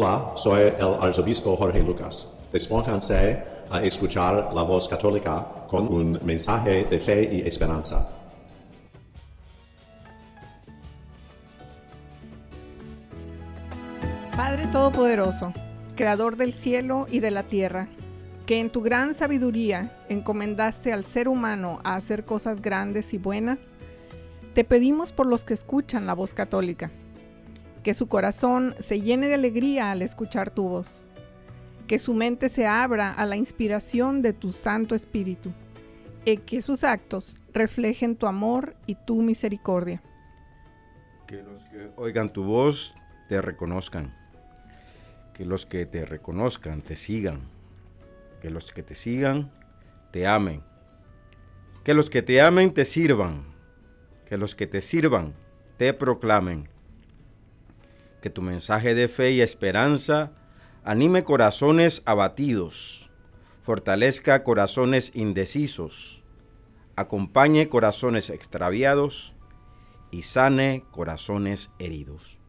Hola, soy el arzobispo Jorge Lucas. Despónganse a escuchar la voz católica con un mensaje de fe y esperanza. Padre Todopoderoso, Creador del cielo y de la tierra, que en tu gran sabiduría encomendaste al ser humano a hacer cosas grandes y buenas, te pedimos por los que escuchan la voz católica que su corazón se llene de alegría al escuchar tu voz, que su mente se abra a la inspiración de tu Santo Espíritu, y que sus actos reflejen tu amor y tu misericordia. Que los que oigan tu voz te reconozcan, que los que te reconozcan te sigan, que los que te sigan te amen, que los que te amen te sirvan, que los que te sirvan te proclamen que tu mensaje de fe y esperanza anime corazones abatidos, fortalezca corazones indecisos, acompañe corazones extraviados y sane corazones heridos.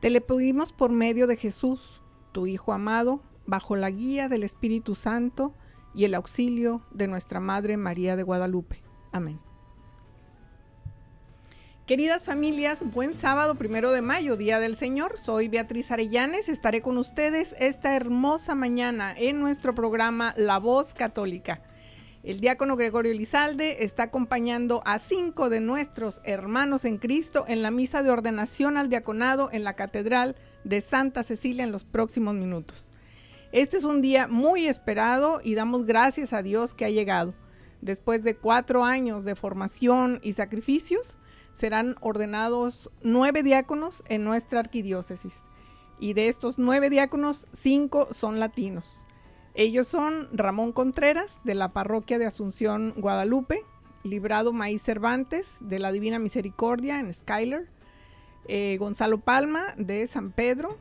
Te le pedimos por medio de Jesús, tu Hijo amado, bajo la guía del Espíritu Santo y el auxilio de nuestra Madre María de Guadalupe. Amén. Queridas familias, buen sábado primero de mayo, Día del Señor. Soy Beatriz Arellanes. Estaré con ustedes esta hermosa mañana en nuestro programa La Voz Católica. El diácono Gregorio Lizalde está acompañando a cinco de nuestros hermanos en Cristo en la misa de ordenación al diaconado en la Catedral de Santa Cecilia en los próximos minutos. Este es un día muy esperado y damos gracias a Dios que ha llegado. Después de cuatro años de formación y sacrificios, serán ordenados nueve diáconos en nuestra arquidiócesis. Y de estos nueve diáconos, cinco son latinos. Ellos son Ramón Contreras, de la parroquia de Asunción, Guadalupe, Librado Maíz Cervantes, de la Divina Misericordia, en Skyler, eh, Gonzalo Palma, de San Pedro,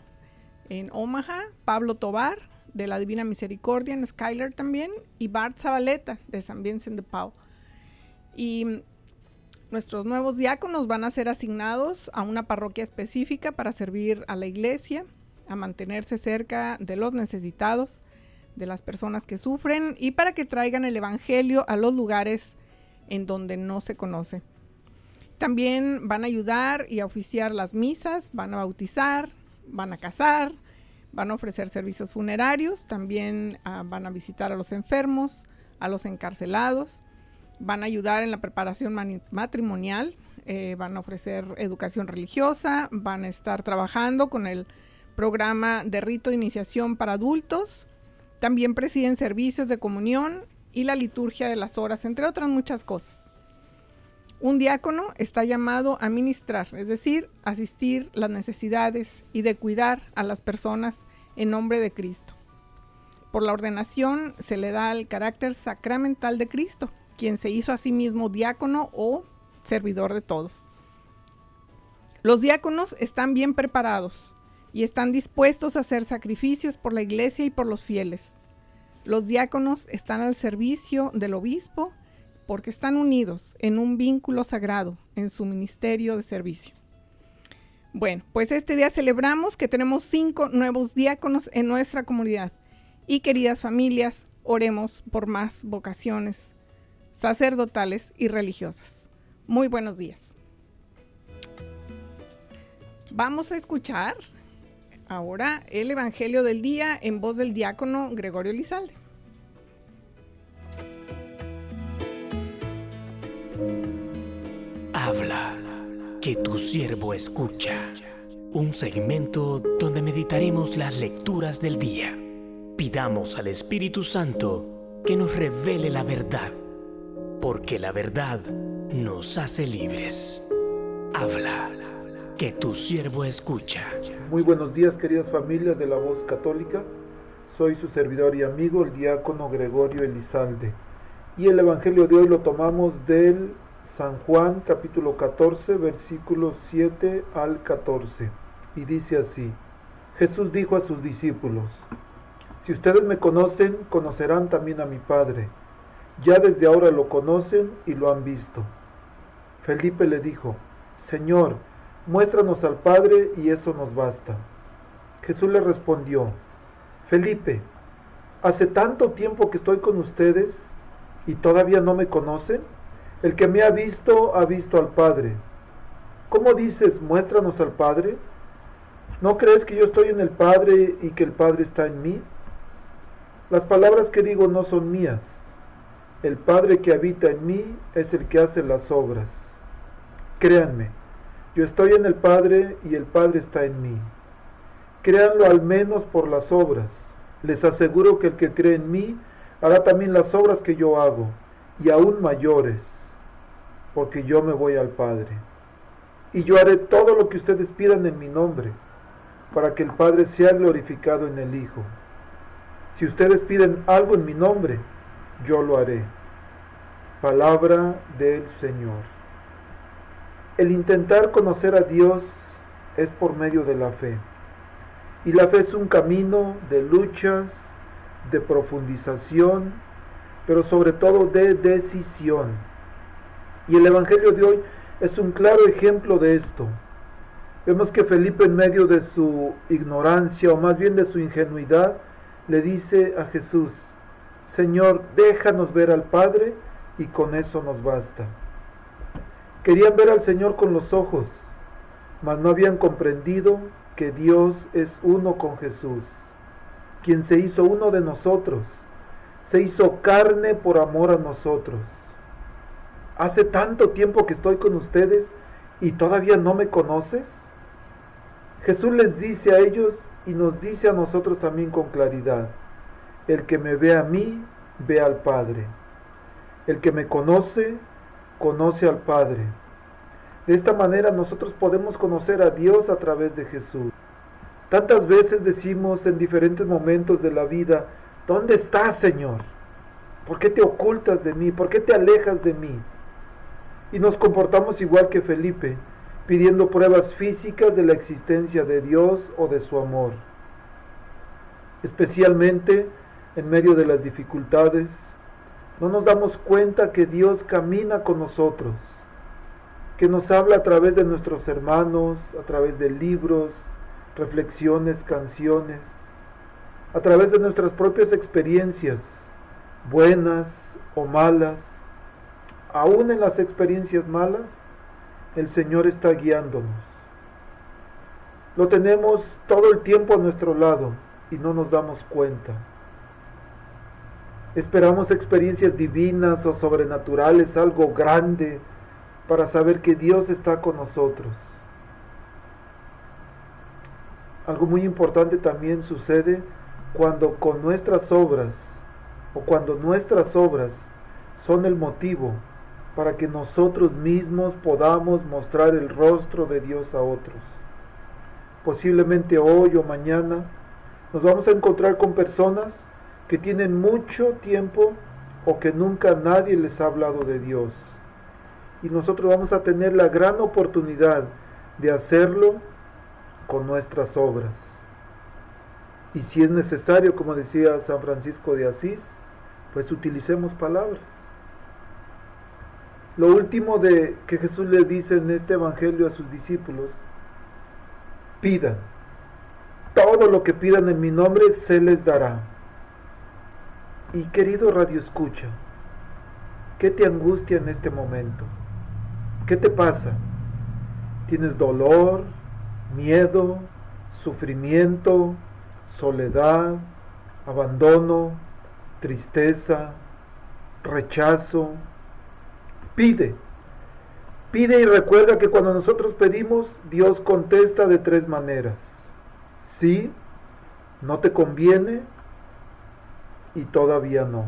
en Omaha, Pablo Tobar, de la Divina Misericordia, en Skyler también, y Bart Zabaleta, de San Vincent de Pau. Y Nuestros nuevos diáconos van a ser asignados a una parroquia específica para servir a la iglesia, a mantenerse cerca de los necesitados, de las personas que sufren y para que traigan el Evangelio a los lugares en donde no se conoce. También van a ayudar y a oficiar las misas, van a bautizar, van a casar, van a ofrecer servicios funerarios, también ah, van a visitar a los enfermos, a los encarcelados van a ayudar en la preparación matrimonial, eh, van a ofrecer educación religiosa, van a estar trabajando con el programa de rito de iniciación para adultos, también presiden servicios de comunión y la liturgia de las horas, entre otras muchas cosas. Un diácono está llamado a ministrar, es decir, asistir las necesidades y de cuidar a las personas en nombre de Cristo. Por la ordenación se le da el carácter sacramental de Cristo, quien se hizo a sí mismo diácono o servidor de todos. Los diáconos están bien preparados y están dispuestos a hacer sacrificios por la iglesia y por los fieles. Los diáconos están al servicio del obispo porque están unidos en un vínculo sagrado en su ministerio de servicio. Bueno, pues este día celebramos que tenemos cinco nuevos diáconos en nuestra comunidad. Y queridas familias, oremos por más vocaciones sacerdotales y religiosas. Muy buenos días. Vamos a escuchar ahora el Evangelio del Día en voz del diácono Gregorio Lizalde. Habla, que tu siervo escucha. Un segmento donde meditaremos las lecturas del día. Pidamos al Espíritu Santo que nos revele la verdad porque la verdad nos hace libres. Habla, que tu siervo escucha. Muy buenos días queridas familias de la voz católica. soy su servidor y amigo, el diácono Gregorio Elizalde. Y el Evangelio de hoy lo tomamos del San Juan capítulo 14, versículos 7 al 14. Y dice así, Jesús dijo a sus discípulos, Si ustedes me conocen, conocerán también a mi Padre. Ya desde ahora lo conocen y lo han visto. Felipe le dijo, Señor, muéstranos al Padre y eso nos basta. Jesús le respondió, Felipe, hace tanto tiempo que estoy con ustedes y todavía no me conocen. El que me ha visto ha visto al Padre. ¿Cómo dices, muéstranos al Padre? ¿No crees que yo estoy en el Padre y que el Padre está en mí? Las palabras que digo no son mías. El Padre que habita en mí es el que hace las obras. Créanme, yo estoy en el Padre y el Padre está en mí. Créanlo al menos por las obras. Les aseguro que el que cree en mí hará también las obras que yo hago, y aún mayores, porque yo me voy al Padre. Y yo haré todo lo que ustedes pidan en mi nombre, para que el Padre sea glorificado en el Hijo. Si ustedes piden algo en mi nombre, yo lo haré. Palabra del Señor. El intentar conocer a Dios es por medio de la fe. Y la fe es un camino de luchas, de profundización, pero sobre todo de decisión. Y el Evangelio de hoy es un claro ejemplo de esto. Vemos que Felipe en medio de su ignorancia o más bien de su ingenuidad le dice a Jesús, Señor, déjanos ver al Padre y con eso nos basta. Querían ver al Señor con los ojos, mas no habían comprendido que Dios es uno con Jesús, quien se hizo uno de nosotros, se hizo carne por amor a nosotros. Hace tanto tiempo que estoy con ustedes y todavía no me conoces. Jesús les dice a ellos y nos dice a nosotros también con claridad, el que me ve a mí, ve al Padre. El que me conoce, conoce al Padre. De esta manera nosotros podemos conocer a Dios a través de Jesús. Tantas veces decimos en diferentes momentos de la vida, ¿dónde estás, Señor? ¿Por qué te ocultas de mí? ¿Por qué te alejas de mí? Y nos comportamos igual que Felipe, pidiendo pruebas físicas de la existencia de Dios o de su amor. Especialmente en medio de las dificultades, no nos damos cuenta que Dios camina con nosotros, que nos habla a través de nuestros hermanos, a través de libros, reflexiones, canciones, a través de nuestras propias experiencias, buenas o malas. Aún en las experiencias malas, el Señor está guiándonos. Lo tenemos todo el tiempo a nuestro lado y no nos damos cuenta. Esperamos experiencias divinas o sobrenaturales, algo grande, para saber que Dios está con nosotros. Algo muy importante también sucede cuando con nuestras obras o cuando nuestras obras son el motivo para que nosotros mismos podamos mostrar el rostro de Dios a otros. Posiblemente hoy o mañana nos vamos a encontrar con personas que tienen mucho tiempo o que nunca nadie les ha hablado de Dios. Y nosotros vamos a tener la gran oportunidad de hacerlo con nuestras obras. Y si es necesario, como decía San Francisco de Asís, pues utilicemos palabras. Lo último de que Jesús le dice en este evangelio a sus discípulos, pidan. Todo lo que pidan en mi nombre se les dará. Y querido Radio Escucha, ¿qué te angustia en este momento? ¿Qué te pasa? ¿Tienes dolor, miedo, sufrimiento, soledad, abandono, tristeza, rechazo? Pide. Pide y recuerda que cuando nosotros pedimos, Dios contesta de tres maneras. Sí, no te conviene, y todavía no.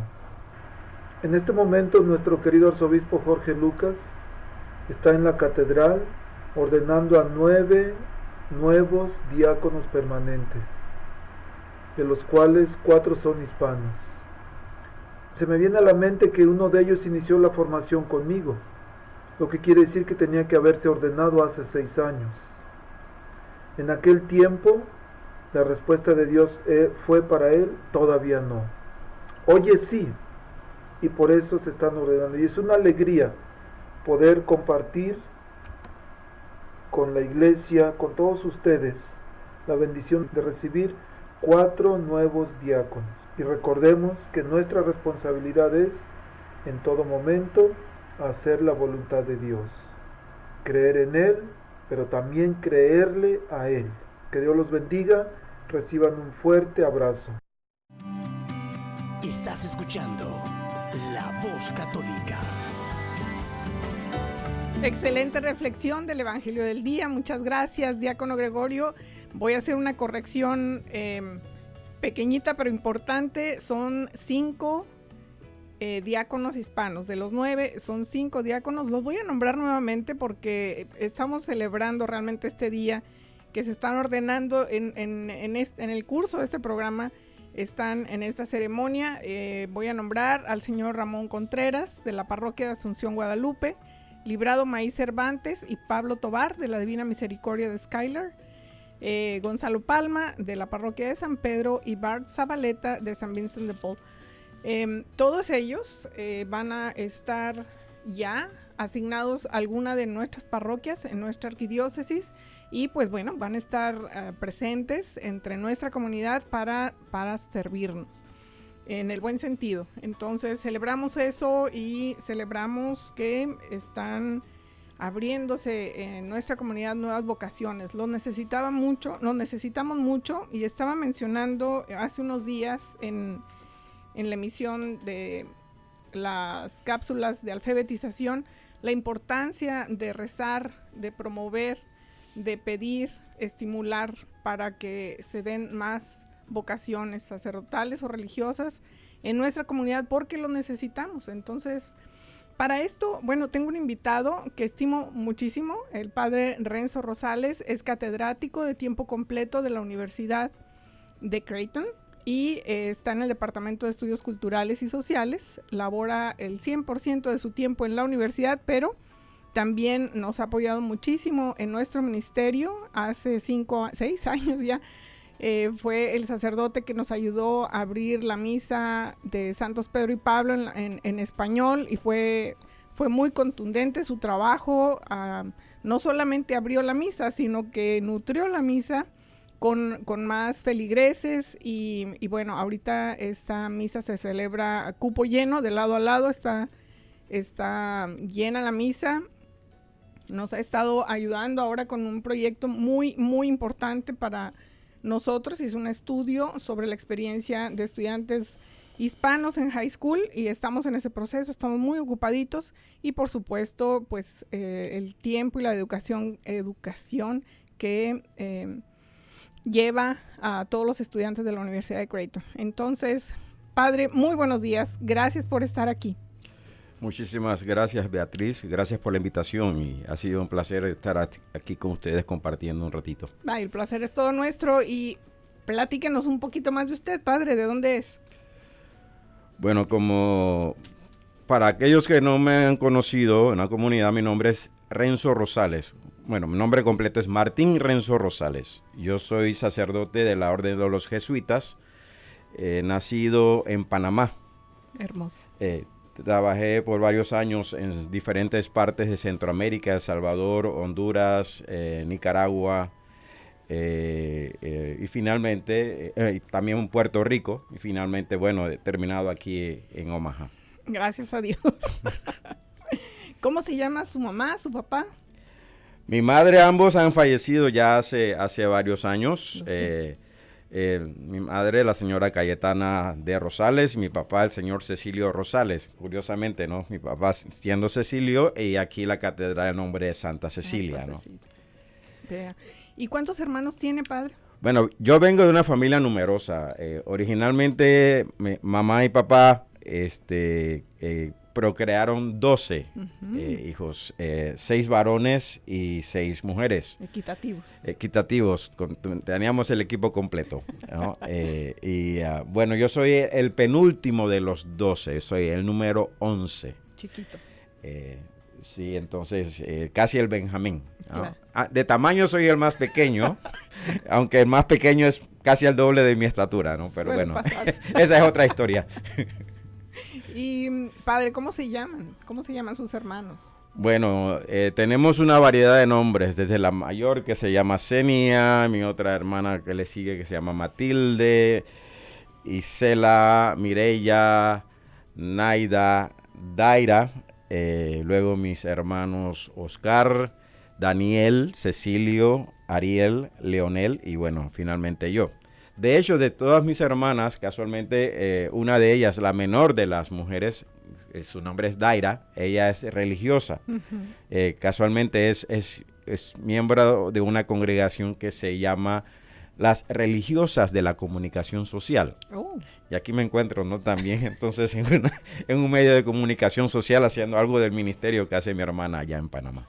En este momento nuestro querido arzobispo Jorge Lucas está en la catedral ordenando a nueve nuevos diáconos permanentes. de los cuales cuatro son hispanos. Se me viene a la mente que uno de ellos inició la formación conmigo, lo que quiere decir que tenía que haberse ordenado hace seis años. En aquel tiempo, la respuesta de Dios eh, fue para él, todavía no. Oye sí, y por eso se están ordenando. Y es una alegría poder compartir con la iglesia, con todos ustedes, la bendición de recibir cuatro nuevos diáconos. Y recordemos que nuestra responsabilidad es, en todo momento, hacer la voluntad de Dios. Creer en Él, pero también creerle a Él. Que Dios los bendiga. Reciban un fuerte abrazo. Estás escuchando La Voz Católica. Excelente reflexión del Evangelio del Día. Muchas gracias, Diácono Gregorio. Voy a hacer una corrección em, pequeñita pero importante. Son cinco eh, diáconos hispanos. De los nueve, son cinco diáconos. Los voy a nombrar nuevamente porque estamos celebrando realmente este día que se están ordenando en, el curso de este programa. Están en esta ceremonia. Eh, voy a nombrar al señor Ramón Contreras de la parroquia de Asunción Guadalupe. Librado Maíz Cervantes y Pablo Tobar de la Divina Misericordia de Skylar, eh, Gonzalo Palma de la Parroquia de San Pedro y Bart Zabaleta de San Vincent de Paul. Em, todos ellos eh, van a estar ya asignados a alguna de nuestras parroquias en nuestra arquidiócesis y pues bueno, van a estar eh, presentes entre nuestra comunidad para, para servirnos en el buen sentido. Entonces celebramos eso y celebramos que están abriéndose en nuestra comunidad nuevas vocaciones. Lo necesitaba mucho, lo necesitamos mucho y estaba mencionando hace unos días en, en la emisión de las cápsulas de alfabetización la importancia de rezar, de promover, de pedir, estimular para que se den más vocaciones sacerdotales o religiosas en nuestra comunidad porque lo necesitamos. Entonces, para esto, bueno, tengo un invitado que estimo muchísimo, el padre Renzo Rosales, es catedrático de tiempo completo de la Universidad de Creighton y eh, está en el Departamento de Estudios Culturales y Sociales, labora el 100% de su tiempo en la universidad, pero también nos ha apoyado muchísimo en nuestro ministerio hace cinco, seis años ya eh, fue el sacerdote que nos ayudó a abrir la misa de Santos Pedro y Pablo en, español y fue, fue muy contundente su trabajo. Ah, no solamente abrió la misa, sino que nutrió la misa con, más feligreses y, bueno, ahorita esta misa se celebra a cupo lleno, de lado a lado está, está llena la misa. Nos ha estado ayudando ahora con un proyecto muy, muy importante para nosotros hizo un estudio sobre la experiencia de estudiantes hispanos en high school y estamos en ese proceso, estamos muy ocupaditos y por supuesto pues eh, el tiempo y la educación, educación que eh, lleva a todos los estudiantes de la Universidad de Creighton. Entonces, padre, muy buenos días, gracias por estar aquí. Muchísimas gracias Beatriz, gracias por la invitación y ha sido un placer estar aquí con ustedes compartiendo un ratito. el placer es todo nuestro y platíquenos un poquito más de usted, padre, ¿de dónde es? Bueno, como para aquellos que no me han conocido en la comunidad, mi nombre es Renzo Rosales. Bueno, mi nombre completo es Martín Renzo Rosales. Yo soy sacerdote de la Orden de los Jesuitas, eh, nacido en Panamá. Hermoso. Eh, Trabajé por varios años en diferentes partes de Centroamérica, El Salvador, Honduras, eh, Nicaragua eh, eh, y finalmente también en Puerto Rico y finalmente, bueno, he terminado aquí en Omaha. Gracias a Dios. ¿Cómo se llama su mamá, su papá? Mi madre, ambos han fallecido ya hace, hace varios años. Eh, mi madre, la señora Cayetana de Rosales, y mi papá, el señor Cecilio Rosales. Curiosamente, ¿no? Mi papá siendo Cecilio y aquí la catedral en nombre de Santa Cecilia, ¿no? ¿Y cuántos hermanos tiene, padre? Bueno, yo vengo de una familia numerosa. Eh, originalmente, mi mamá y papá, este, eh, procrearon 12 eh, hijos, eh, seis varones y seis mujeres. Equitativos. Equitativos, teníamos el equipo completo. Eh, y ah, bueno, yo soy el penúltimo de los 12, soy el número 11. Chiquito. sí, entonces casi el Benjamín. Ah, de tamaño soy el más pequeño, aunque el más pequeño es casi el doble de mi estatura, ¿no? Pero bueno, esa es otra historia. Y padre, ¿cómo se llaman? ¿Cómo se llaman sus hermanos? Bueno, eh, tenemos una variedad de nombres, desde la mayor que se llama Senia, mi otra hermana que le sigue que se llama Matilde, Isela, Mireya, Naida, Daira, eh, luego mis hermanos Oscar, Daniel, Cecilio, Ariel, Leonel y bueno, finalmente yo. De hecho, de todas mis hermanas, casualmente eh, una de ellas, la menor de las mujeres, eh, su nombre es Daira, ella es religiosa. Eh, casualmente es, es, miembro de una congregación que se llama las religiosas de la comunicación social. Oh. Y aquí me encuentro, ¿no? También entonces en, en, un medio de comunicación social haciendo algo del ministerio que hace mi hermana allá en Panamá.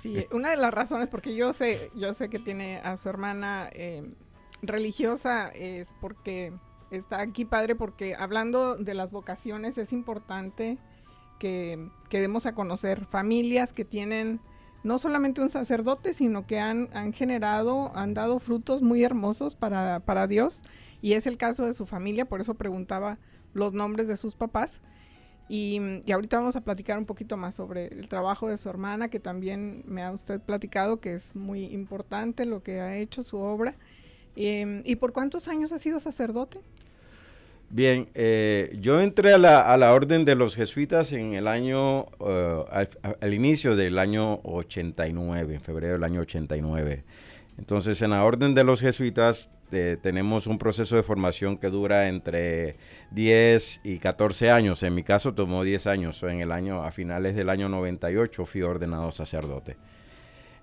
Sí, una de las razones, porque yo sé, yo sé que tiene a su hermana religiosa es porque está aquí, padre, porque hablando de las vocaciones es importante que, que demos a conocer familias que tienen no solamente un sacerdote, sino que han, han generado, han dado frutos muy hermosos para, para, Dios. Y es el caso de su familia, por eso preguntaba los nombres de sus papás. Y, y, ahorita vamos a platicar un poquito más sobre el trabajo de su hermana, que también me ha usted platicado que es muy importante lo que ha hecho su obra. Em, ¿Y por cuántos años ha sido sacerdote? Bien, eh, yo entré a la, orden de los jesuitas en el año, uh, al, inicio del año 89, en febrero del año 89. Entonces, en la orden de los jesuitas eh, tenemos un proceso de formación que dura entre 10 y 14 años. En mi caso tomó 10 años. En el año, a finales del año 98 fui ordenado sacerdote.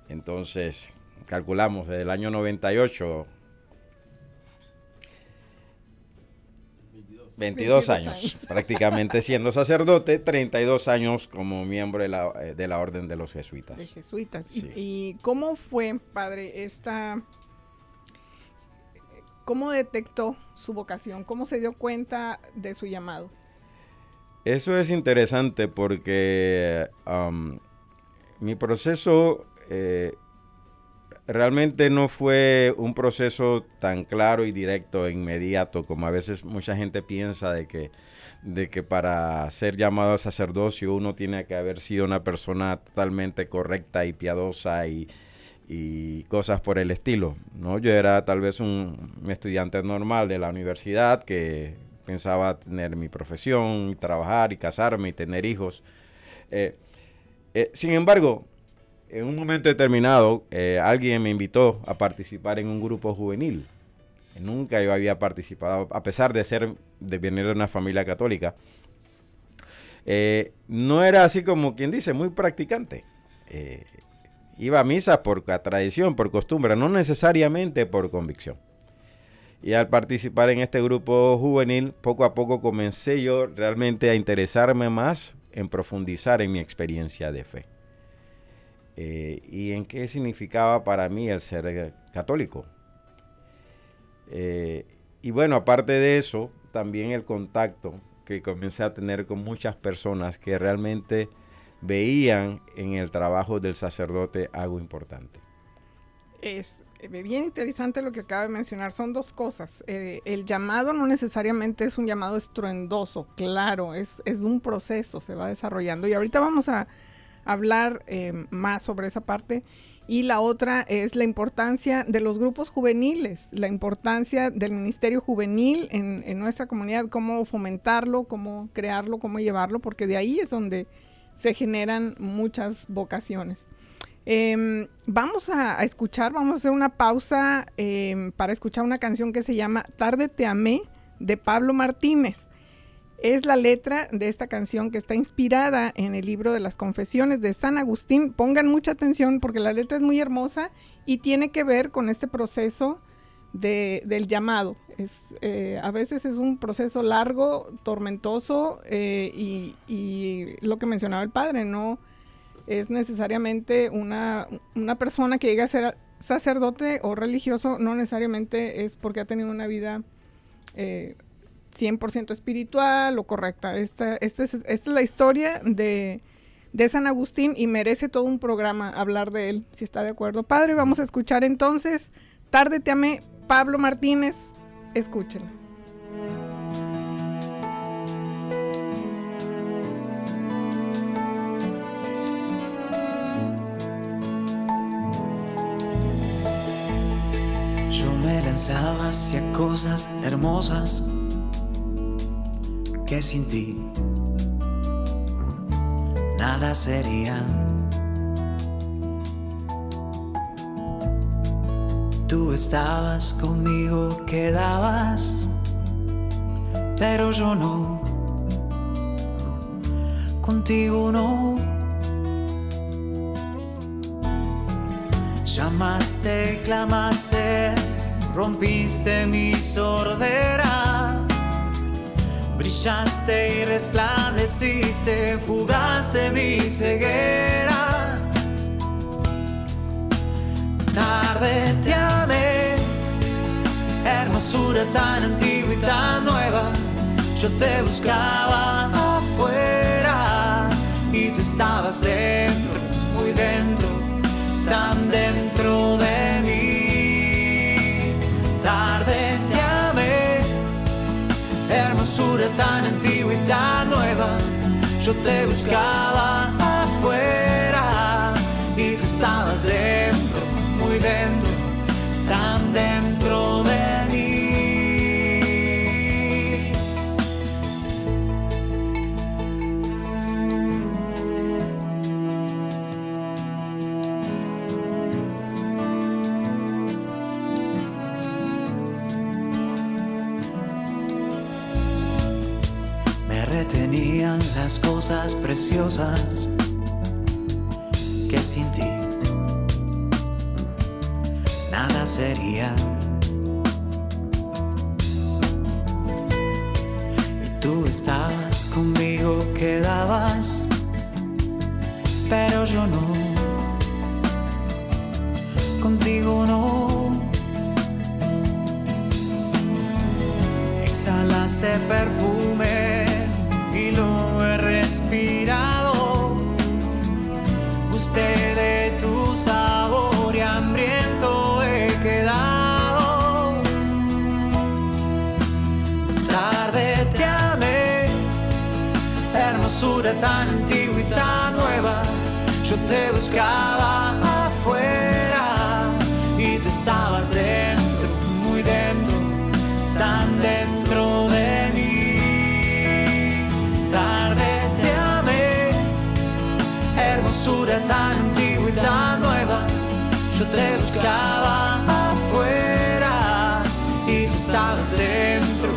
Entonces, calculamos, desde el año 98 22, años, prácticamente siendo sacerdote, 32 años como miembro de la, eh, de la Orden de los Jesuitas. De Jesuitas. ¿Y, cómo fue, padre, esta... ¿Cómo detectó su vocación? ¿Cómo se dio cuenta de su llamado? Eso es interesante porque um, mi proceso eh, realmente no fue un proceso tan claro y directo e inmediato como a veces mucha gente piensa de que, de que para ser llamado a sacerdocio uno tiene que haber sido una persona totalmente correcta y piadosa y, cosas por el estilo. ¿no? Yo era tal vez un, estudiante normal de la universidad que pensaba tener mi profesión, trabajar y casarme y tener hijos. Eh, eh, sin embargo, en un momento determinado, eh, alguien me invitó a participar en un grupo juvenil. Nunca yo había participado, a pesar de ser, de venir de una familia católica. Eh, no era así como quien dice, muy practicante. Eh, iba a misa por tradición, por costumbre, no necesariamente por convicción. Y al participar en este grupo juvenil, poco a poco comencé yo realmente a interesarme más en profundizar en mi experiencia de fe. Eh, y en qué significaba para mí el ser eh, católico. Eh, y bueno, aparte de eso, también el contacto que comencé a tener con muchas personas que realmente veían en el trabajo del sacerdote algo importante. Es bien interesante lo que acaba de mencionar. Son dos cosas. el llamado no necesariamente es un llamado estruendoso, claro, es, es un proceso, se va desarrollando. Y ahorita vamos a, hablar eh, más sobre esa parte. Y la otra es la importancia de los grupos juveniles, la importancia del Ministerio Juvenil en, nuestra comunidad, cómo fomentarlo, cómo crearlo, cómo llevarlo, porque de ahí es donde se generan muchas vocaciones. Em, vamos a, escuchar, vamos a hacer una pausa em, para escuchar una canción que se llama Tarde te amé de Pablo Martínez es la letra de esta canción que está inspirada en el libro de las confesiones de San Agustín. Pongan mucha atención porque la letra es muy hermosa y tiene que ver con este proceso del llamado. Eh, a veces es un proceso largo, tormentoso eh, y, lo que mencionaba el padre, no es necesariamente una, persona que llegue a ser sacerdote o religioso, no necesariamente es porque ha tenido una vida 100% eh, espiritual o correcta. Esta, esta, es, esta es la historia de, de San Agustín y merece todo un programa hablar de él, si está de acuerdo. Padre, vamos a escuchar entonces Tarde te amé, Pablo Martínez, escúchenla. Yo me lanzaba hacia cosas hermosas que sin ti nada serían. Tú estabas conmigo, quedabas, pero yo no. Contigo no. Llamaste, clamaste, rompiste mi sordera. Brillaste y resplandeciste, fugaste mi ceguera. Tarde te hermosura tan antigua y tan nueva. Yo te buscaba afuera y tú estabas dentro, muy dentro, tan dentro de tan antigua y tan nueva. Yo te buscaba afuera y tú estabas dentro, muy dentro, tan dentro cosas preciosas que sin ti nada sería. Hermosura tan antigua y tan nueva. Yo te buscaba afuera y tú estabas dentro, muy dentro, tan dentro de mí. hermosura tan antigua y tan nueva. Yo te buscaba afuera y tú estabas dentro,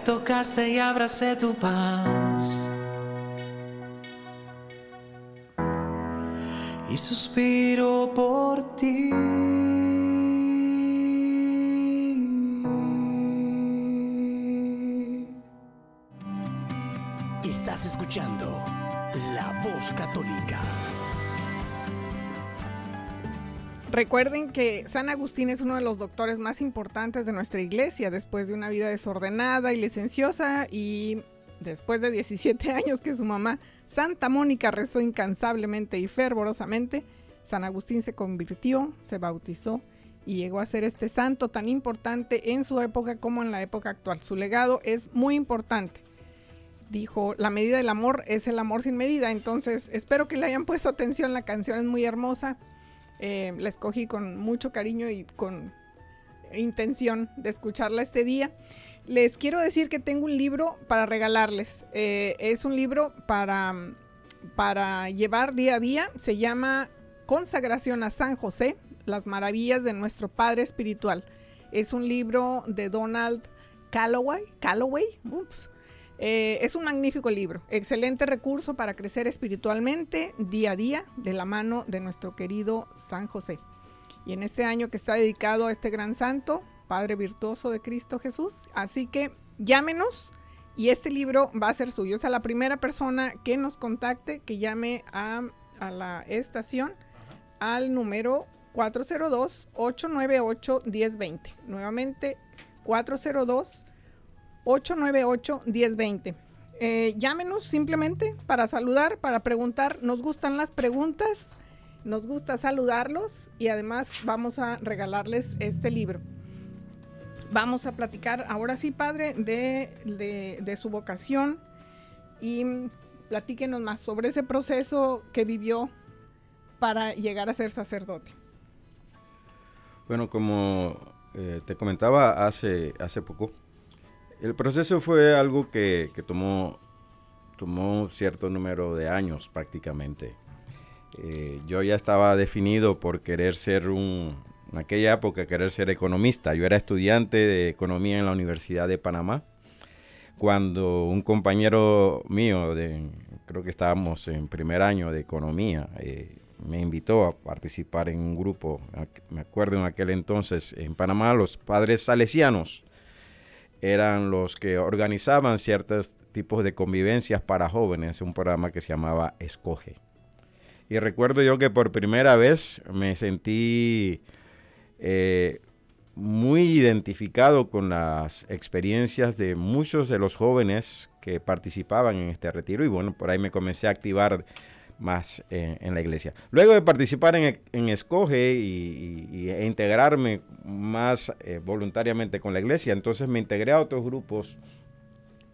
tocaste y abracé tu paz. Y suspiro por ti. Estás escuchando La Voz Católica. Recuerden que San Agustín es uno de los doctores más importantes de nuestra iglesia después de una vida desordenada y licenciosa y después de 17 años que su mamá Santa Mónica rezó incansablemente y fervorosamente, San Agustín se convirtió, se bautizó y llegó a ser este santo tan importante en su época como en la época actual. Su legado es muy importante. Dijo, la medida del amor es el amor sin medida. Entonces, espero que le hayan puesto atención. La canción es muy hermosa. Eh, la escogí con mucho cariño y con intención de escucharla este día. Les quiero decir que tengo un libro para regalarles. Eh, es un libro para, para llevar día a día. Se llama Consagración a San José las maravillas de nuestro Padre Espiritual. Es un libro de Donald Calloway. Calloway. Eh, es un magnífico libro, excelente recurso para crecer espiritualmente día a día de la mano de nuestro querido San José. Y en este año que está dedicado a este gran santo, Padre virtuoso de Cristo Jesús, así que llámenos y este libro va a ser suyo. O sea, la primera persona que nos contacte, que llame a, la estación al número 402-898-1020. Nuevamente, 402-898-1020. Eh, llámenos simplemente para saludar, para preguntar. Nos gustan las preguntas, nos gusta saludarlos y además vamos a regalarles este libro. Vamos a platicar ahora sí, padre, de, de su vocación y platíquenos más sobre ese proceso que vivió para llegar a ser sacerdote. Bueno, como eh, te comentaba hace, hace poco, el proceso fue algo que, tomó, tomó cierto número de años prácticamente. Eh, yo ya estaba definido por querer ser un, en aquella época, querer ser economista. Yo era estudiante de economía en la Universidad de Panamá. Cuando un compañero mío, de, creo que estábamos en primer año de economía, eh, me invitó a participar en un grupo, me acuerdo en aquel entonces en Panamá, los padres salesianos eran los que organizaban ciertos tipos de convivencias para jóvenes, un programa que se llamaba Escoge. Y recuerdo yo que por primera vez me sentí eh, muy identificado con las experiencias de muchos de los jóvenes que participaban en este retiro y bueno, por ahí me comencé a activar más en la iglesia. Luego de participar en, Escoge y, e integrarme más eh, voluntariamente con la iglesia, entonces me integré a otros grupos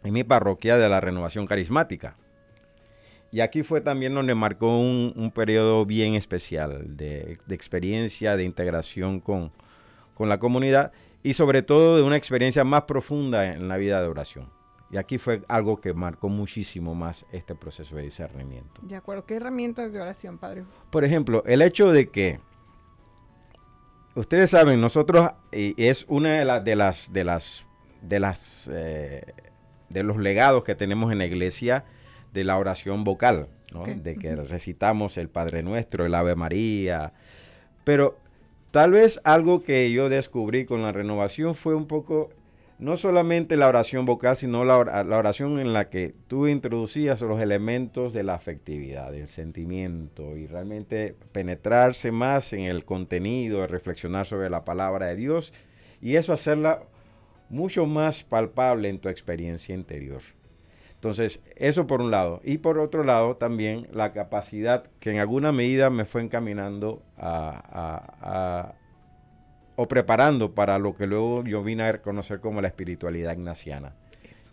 en mi parroquia de la renovación carismática. Y aquí fue también donde marcó un, periodo bien especial de, experiencia, de integración con, con la comunidad y sobre todo de una experiencia más profunda en la vida de oración. Y aquí fue algo que marcó muchísimo más este proceso de discernimiento. De acuerdo, ¿qué herramientas de oración, Padre? Por ejemplo, el hecho de que ustedes saben, nosotros es una de, las de las de las de las eh, de los legados que tenemos en la iglesia de la oración vocal, de que recitamos el Padre Nuestro, el Ave María, pero tal vez algo que yo descubrí con la renovación fue un poco no solamente la oración vocal, sino la, oración en la que tú introducías los elementos de la afectividad, del sentimiento y realmente penetrarse más en el contenido, reflexionar sobre la palabra de Dios y eso hacerla mucho más palpable en tu experiencia interior. Entonces, eso por un lado. Y por otro lado, también la capacidad que en alguna medida me fue encaminando a o preparando para lo que luego yo vine a reconocer como la espiritualidad ignaciana.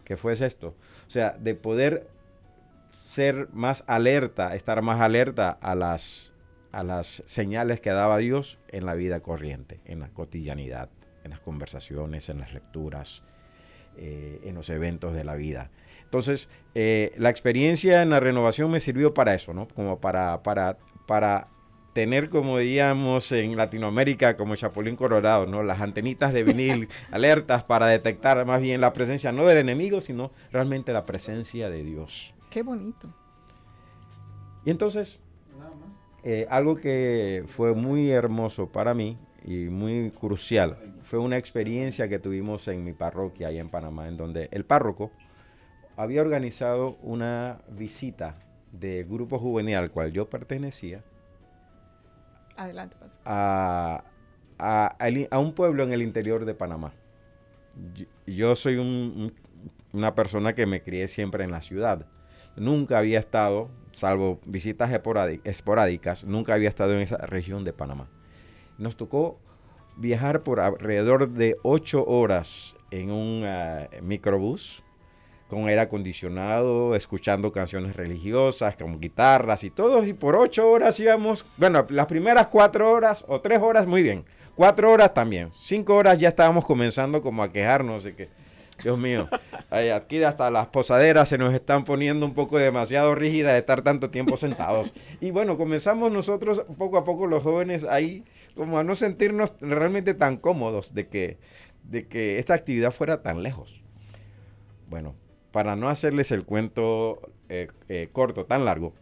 ¿Qué fue esto? O sea, de poder ser más alerta, estar más alerta a las, a las señales que daba Dios en la vida corriente, en la cotidianidad, en las conversaciones, en las lecturas, eh, en los eventos de la vida. Entonces, eh, la experiencia en la renovación me sirvió para eso, ¿no? Como para, para, para tener, como diríamos en Latinoamérica, como Chapulín Colorado, ¿no? Las antenitas de vinil alertas para detectar más bien la presencia no del enemigo, sino realmente la presencia de Dios. Qué bonito. Y entonces, eh, algo que fue muy hermoso para mí y muy crucial fue una experiencia que tuvimos en mi parroquia ahí en Panamá, en donde el párroco había organizado una visita de grupo juvenil al cual yo pertenecía Adelante, a, a- a un pueblo en el interior de Panamá. Yo, soy un- un- una persona que me crié siempre en la ciudad. Nunca había estado, salvo visitas esporádi- esporádicas, nunca había estado en esa región de Panamá. Nos tocó viajar por alrededor de ocho horas en un ah, microbús con aire acondicionado, escuchando canciones religiosas, con guitarras y todo, y por ocho horas íbamos, bueno, las primeras cuatro horas o tres horas, muy bien, cuatro horas también, cinco horas ya estábamos comenzando como a quejarnos de que, Dios mío, aquí hasta las posaderas se nos están poniendo un poco demasiado rígidas de estar tanto tiempo sentados. Y bueno, comenzamos nosotros poco a poco los jóvenes ahí como a no sentirnos realmente tan cómodos de que, de que esta actividad fuera tan lejos. Bueno, para no hacerles el cuento eh, eh, corto, tan largo,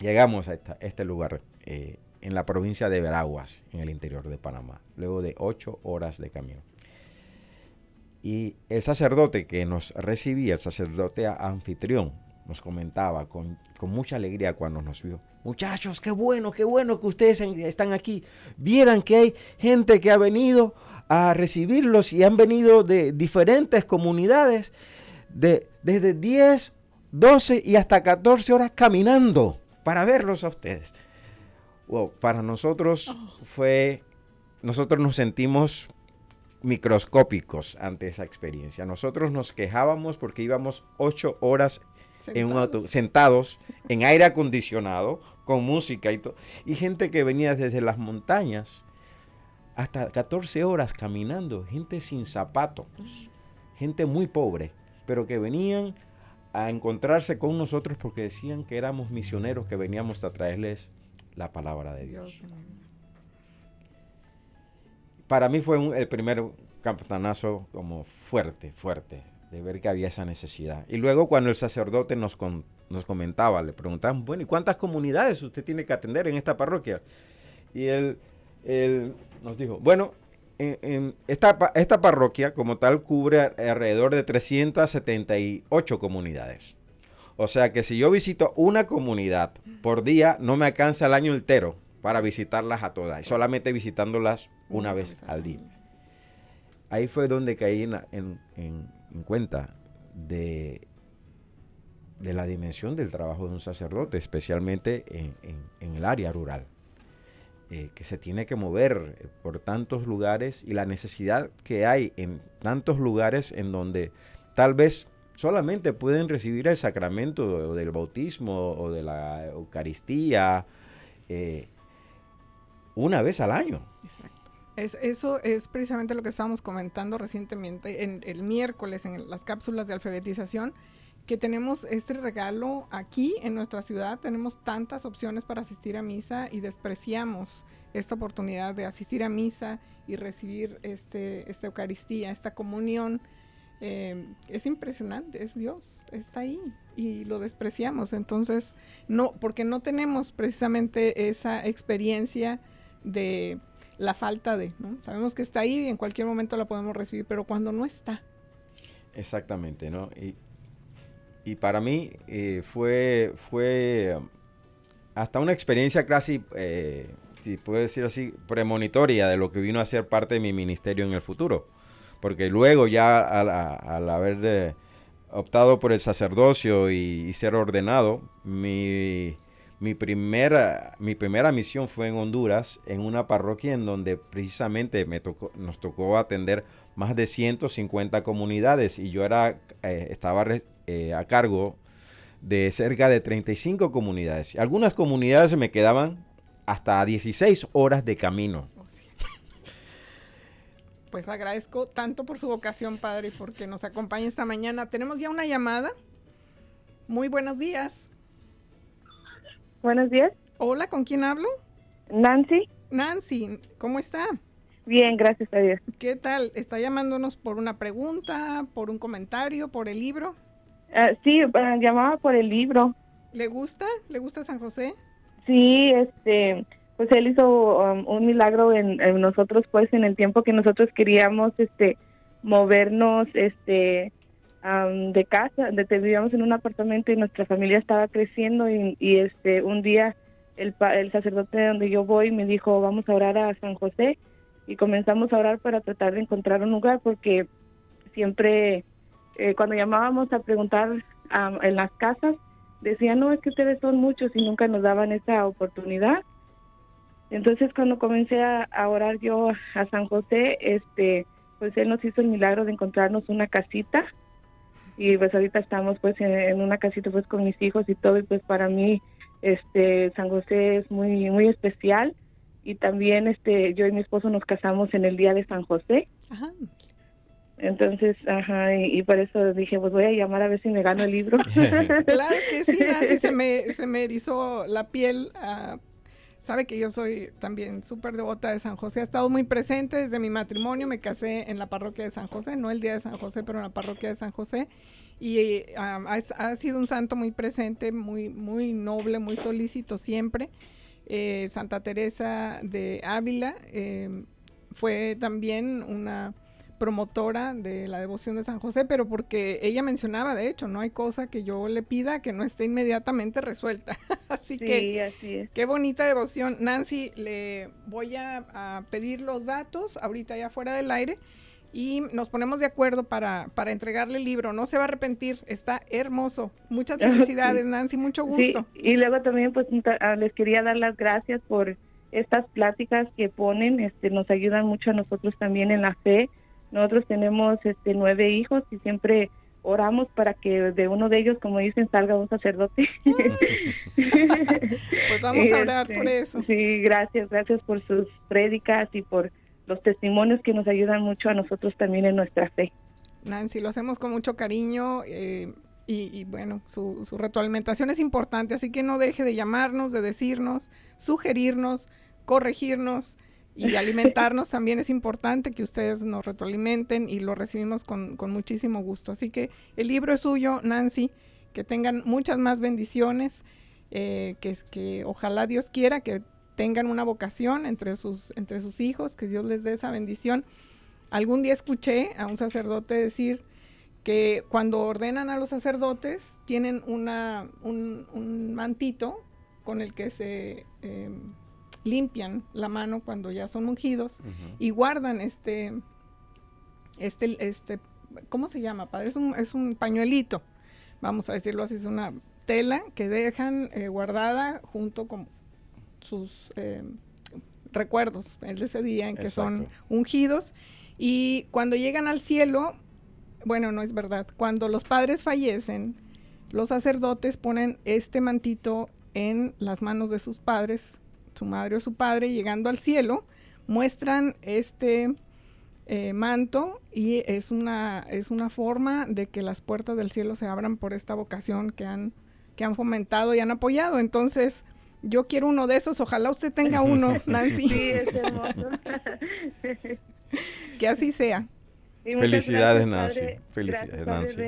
llegamos a este lugar eh, en la provincia de Veraguas, en el interior de Panamá, luego de ocho horas de camino. Y el sacerdote que nos recibía, el sacerdote anfitrión, nos comentaba con, con mucha alegría cuando nos vio. Muchachos, qué bueno, qué bueno que ustedes en- están aquí. Vieran que hay gente que ha venido a recibirlos y han venido de diferentes comunidades, de, desde 10, 12 y hasta 14 horas caminando para verlos a ustedes. Wow, para nosotros fue, nosotros nos sentimos microscópicos ante esa experiencia. Nosotros nos quejábamos porque íbamos ocho horas en un auto, sentados en aire acondicionado, con música y todo. Y gente que venía desde las montañas hasta 14 horas caminando, gente sin zapatos, gente muy pobre, pero que venían a encontrarse con nosotros porque decían que éramos misioneros que veníamos a traerles la palabra de Dios. Para mí fue un- el primer campanazo como fuerte, fuerte, de ver que había esa necesidad. Y luego cuando el sacerdote nos, con- nos comentaba, le preguntaban, bueno, ¿y cuántas comunidades usted tiene que atender en esta parroquia? Y él, él nos dijo, bueno, en, en esta, esta parroquia como tal cubre alrededor de 378 comunidades. O sea que si yo visito una comunidad por día, no me alcanza el año entero para visitarlas a todas, y solamente visitándolas una vez al día. Ahí fue donde caí en, en- en- en cuenta de, de la dimensión del trabajo de un sacerdote, especialmente en, en- en el área rural, eh, que se tiene que mover eh, por tantos lugares y la necesidad que hay en tantos lugares en donde tal vez solamente pueden recibir el sacramento del bautismo o de la Eucaristía eh, una vez al año. Exacto. Es, eso es precisamente lo que estábamos comentando recientemente en el miércoles en las cápsulas de alfabetización, que tenemos este regalo aquí en nuestra ciudad, tenemos tantas opciones para asistir a misa y despreciamos esta oportunidad de asistir a misa y recibir este, esta Eucaristía, esta comunión. Eh, es impresionante, es Dios, está ahí y lo despreciamos. Entonces, no, porque no tenemos precisamente esa experiencia de la falta de, ¿no? Sabemos que está ahí y en cualquier momento la podemos recibir, pero cuando no está, Exactamente, ¿no? Y, y para mí eh, fue, fue hasta una experiencia casi, eh, si puedo decir así, premonitoria de lo que vino a ser parte de mi ministerio en el futuro. Porque luego ya al, al haber eh, optado por el sacerdocio y, y ser ordenado, mi, mi, primera, mi primera misión fue en Honduras, en una parroquia en donde precisamente me tocó, nos tocó atender más de 150 comunidades y yo era, eh, estaba eh, a cargo de cerca de 35 comunidades. Algunas comunidades me quedaban hasta 16 horas de camino. pues agradezco tanto por su vocación, Padre, y porque nos acompaña esta mañana. Tenemos ya una llamada. Muy buenos días. Buenos días, Hola, ¿con quién hablo? Nancy. Nancy, ¿cómo está? Bien, gracias a Dios. ¿Qué tal? ¿Está llamándonos por una pregunta, por un comentario, por el libro? Ah, sí, ah, llamaba por el libro. ¿Le gusta? ¿Le gusta San José? Sí, este, pues él hizo um, un milagro en, en nosotros, pues en el tiempo que nosotros queríamos, este, movernos, este, am, de casa, de, te- vivíamos en un apartamento y nuestra familia estaba creciendo y, y, este, un día el, el sacerdote donde yo voy me dijo, vamos a orar a San José y comenzamos a orar para tratar de encontrar un lugar porque siempre eh, cuando llamábamos a preguntar en las casas, decían, no, es que ustedes son muchos y nunca nos daban esa oportunidad. Entonces cuando comencé a, orar yo a San José, este, pues él nos hizo el milagro de encontrarnos una casita y pues ahorita estamos pues en, una casita pues con mis hijos y todo y pues para mí este San José es muy muy especial y también este yo y mi esposo nos casamos en el día de San José. Ajá. Entonces, ajá, y, por eso dije, pues voy a llamar a ver si me gano el libro. claro que sí, Nancy, se me, se me erizó la piel. Uh, sabe que yo soy también súper devota de San José. Ha estado muy presente desde mi matrimonio. Me casé en la parroquia de San José, no el día de San José, pero en la parroquia de San José. Y ha, ha, sido un santo muy presente, muy, muy noble, muy solícito siempre. Eh, Santa Teresa de Ávila eh, fue también una promotora de la devoción de San José, pero porque ella mencionaba, de hecho, no hay cosa que yo le pida que no esté inmediatamente resuelta. así que, así es. qué bonita devoción. Nancy, le voy a, pedir los datos ahorita ya fuera del aire y nos ponemos de acuerdo para, para entregarle el libro. No se va a arrepentir, está hermoso. Muchas felicidades, Nancy, mucho gusto. Y luego también, pues, ah, les quería dar las gracias por estas pláticas que ponen, este, nos ayudan mucho a nosotros también en la fe nosotros tenemos este, nueve hijos y siempre oramos para que de uno de ellos, como dicen, salga un sacerdote. pues vamos a orar por este, eso. Sí, gracias, gracias por sus prédicas y por los testimonios que nos ayudan mucho a nosotros también en nuestra fe. Nancy, lo hacemos con mucho cariño eh, y, y, bueno, su, su retroalimentación es importante, así que no deje de llamarnos, de decirnos, sugerirnos, corregirnos y alimentarnos también es importante que ustedes nos retroalimenten y lo recibimos con, muchísimo gusto. Así que el libro es suyo, Nancy, que tengan muchas más bendiciones, eh, que, que ojalá Dios quiera que tengan una vocación entre sus, entre sus hijos, que Dios les dé esa bendición. Algún día escuché a un sacerdote decir que cuando ordenan a los sacerdotes tienen una, un, mantito con el que se... Em, limpian la mano cuando ya son ungidos y guardan este, este, este, ¿cómo se llama, padre? Es un, es un pañuelito, vamos a decirlo así, es una tela que dejan eh, guardada junto con sus eh, recuerdos de ese día en que son ungidos y cuando llegan al cielo, bueno, no es verdad, cuando los padres fallecen, los sacerdotes ponen este mantito en las manos de sus padres su madre o su padre, llegando al cielo, muestran este eh, manto y es una, es una forma de que las puertas del cielo se abran por esta vocación que han, que han fomentado y han apoyado. Entonces, yo quiero uno de esos, ojalá usted tenga uno, Nancy. Sí, es hermoso. que así sea. Felicidades, Nancy. Felicidades, Nancy.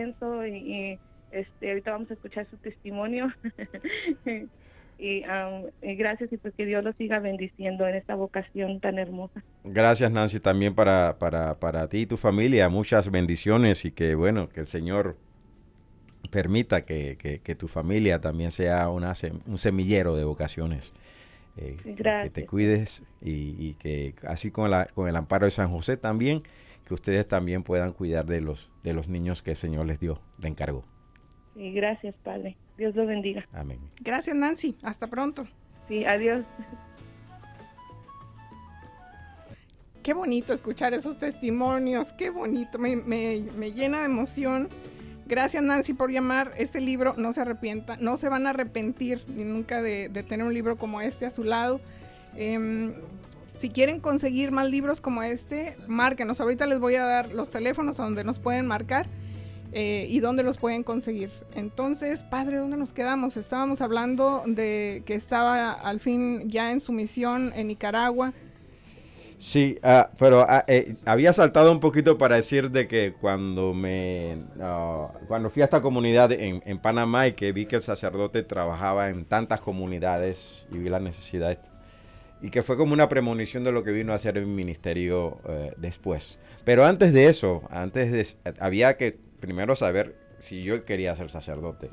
y, este, ahorita vamos a escuchar su testimonio. y, gracias y pues que Dios los siga bendiciendo en esta vocación tan hermosa. Gracias Nancy también para, para, para ti y tu familia, muchas bendiciones y que bueno, que el Señor permita que, que, tu familia también sea una, un semillero de vocaciones. Eh, que te cuides y, y, que así con, la, con el amparo de San José también, que ustedes también puedan cuidar de los, de los niños que el Señor les dio de encargo. Sí, gracias, Padre. Dios lo bendiga. Amén. Gracias, Nancy. Hasta pronto. Sí, adiós. Qué bonito escuchar esos testimonios, qué bonito, me, llena de emoción. Gracias Nancy por llamar. Este libro no se arrepienta, no se van a arrepentir ni nunca de, tener un libro como este a su lado. Em, si quieren conseguir más libros como este, márquenos. Ahorita les voy a dar los teléfonos a donde nos pueden marcar eh, y dónde los pueden conseguir. Entonces, padre, ¿dónde nos quedamos? Estábamos hablando de que estaba al fin ya en su misión en Nicaragua. Sí, ah, pero ah, eh, había saltado un poquito para decir de que cuando me ah, cuando fui a esta comunidad en, Panamá y que vi que el sacerdote trabajaba en tantas comunidades y vi la necesidad y que fue como una premonición de lo que vino a hacer el ministerio eh, después. Pero antes de eso, antes de, había que primero saber si yo quería ser sacerdote.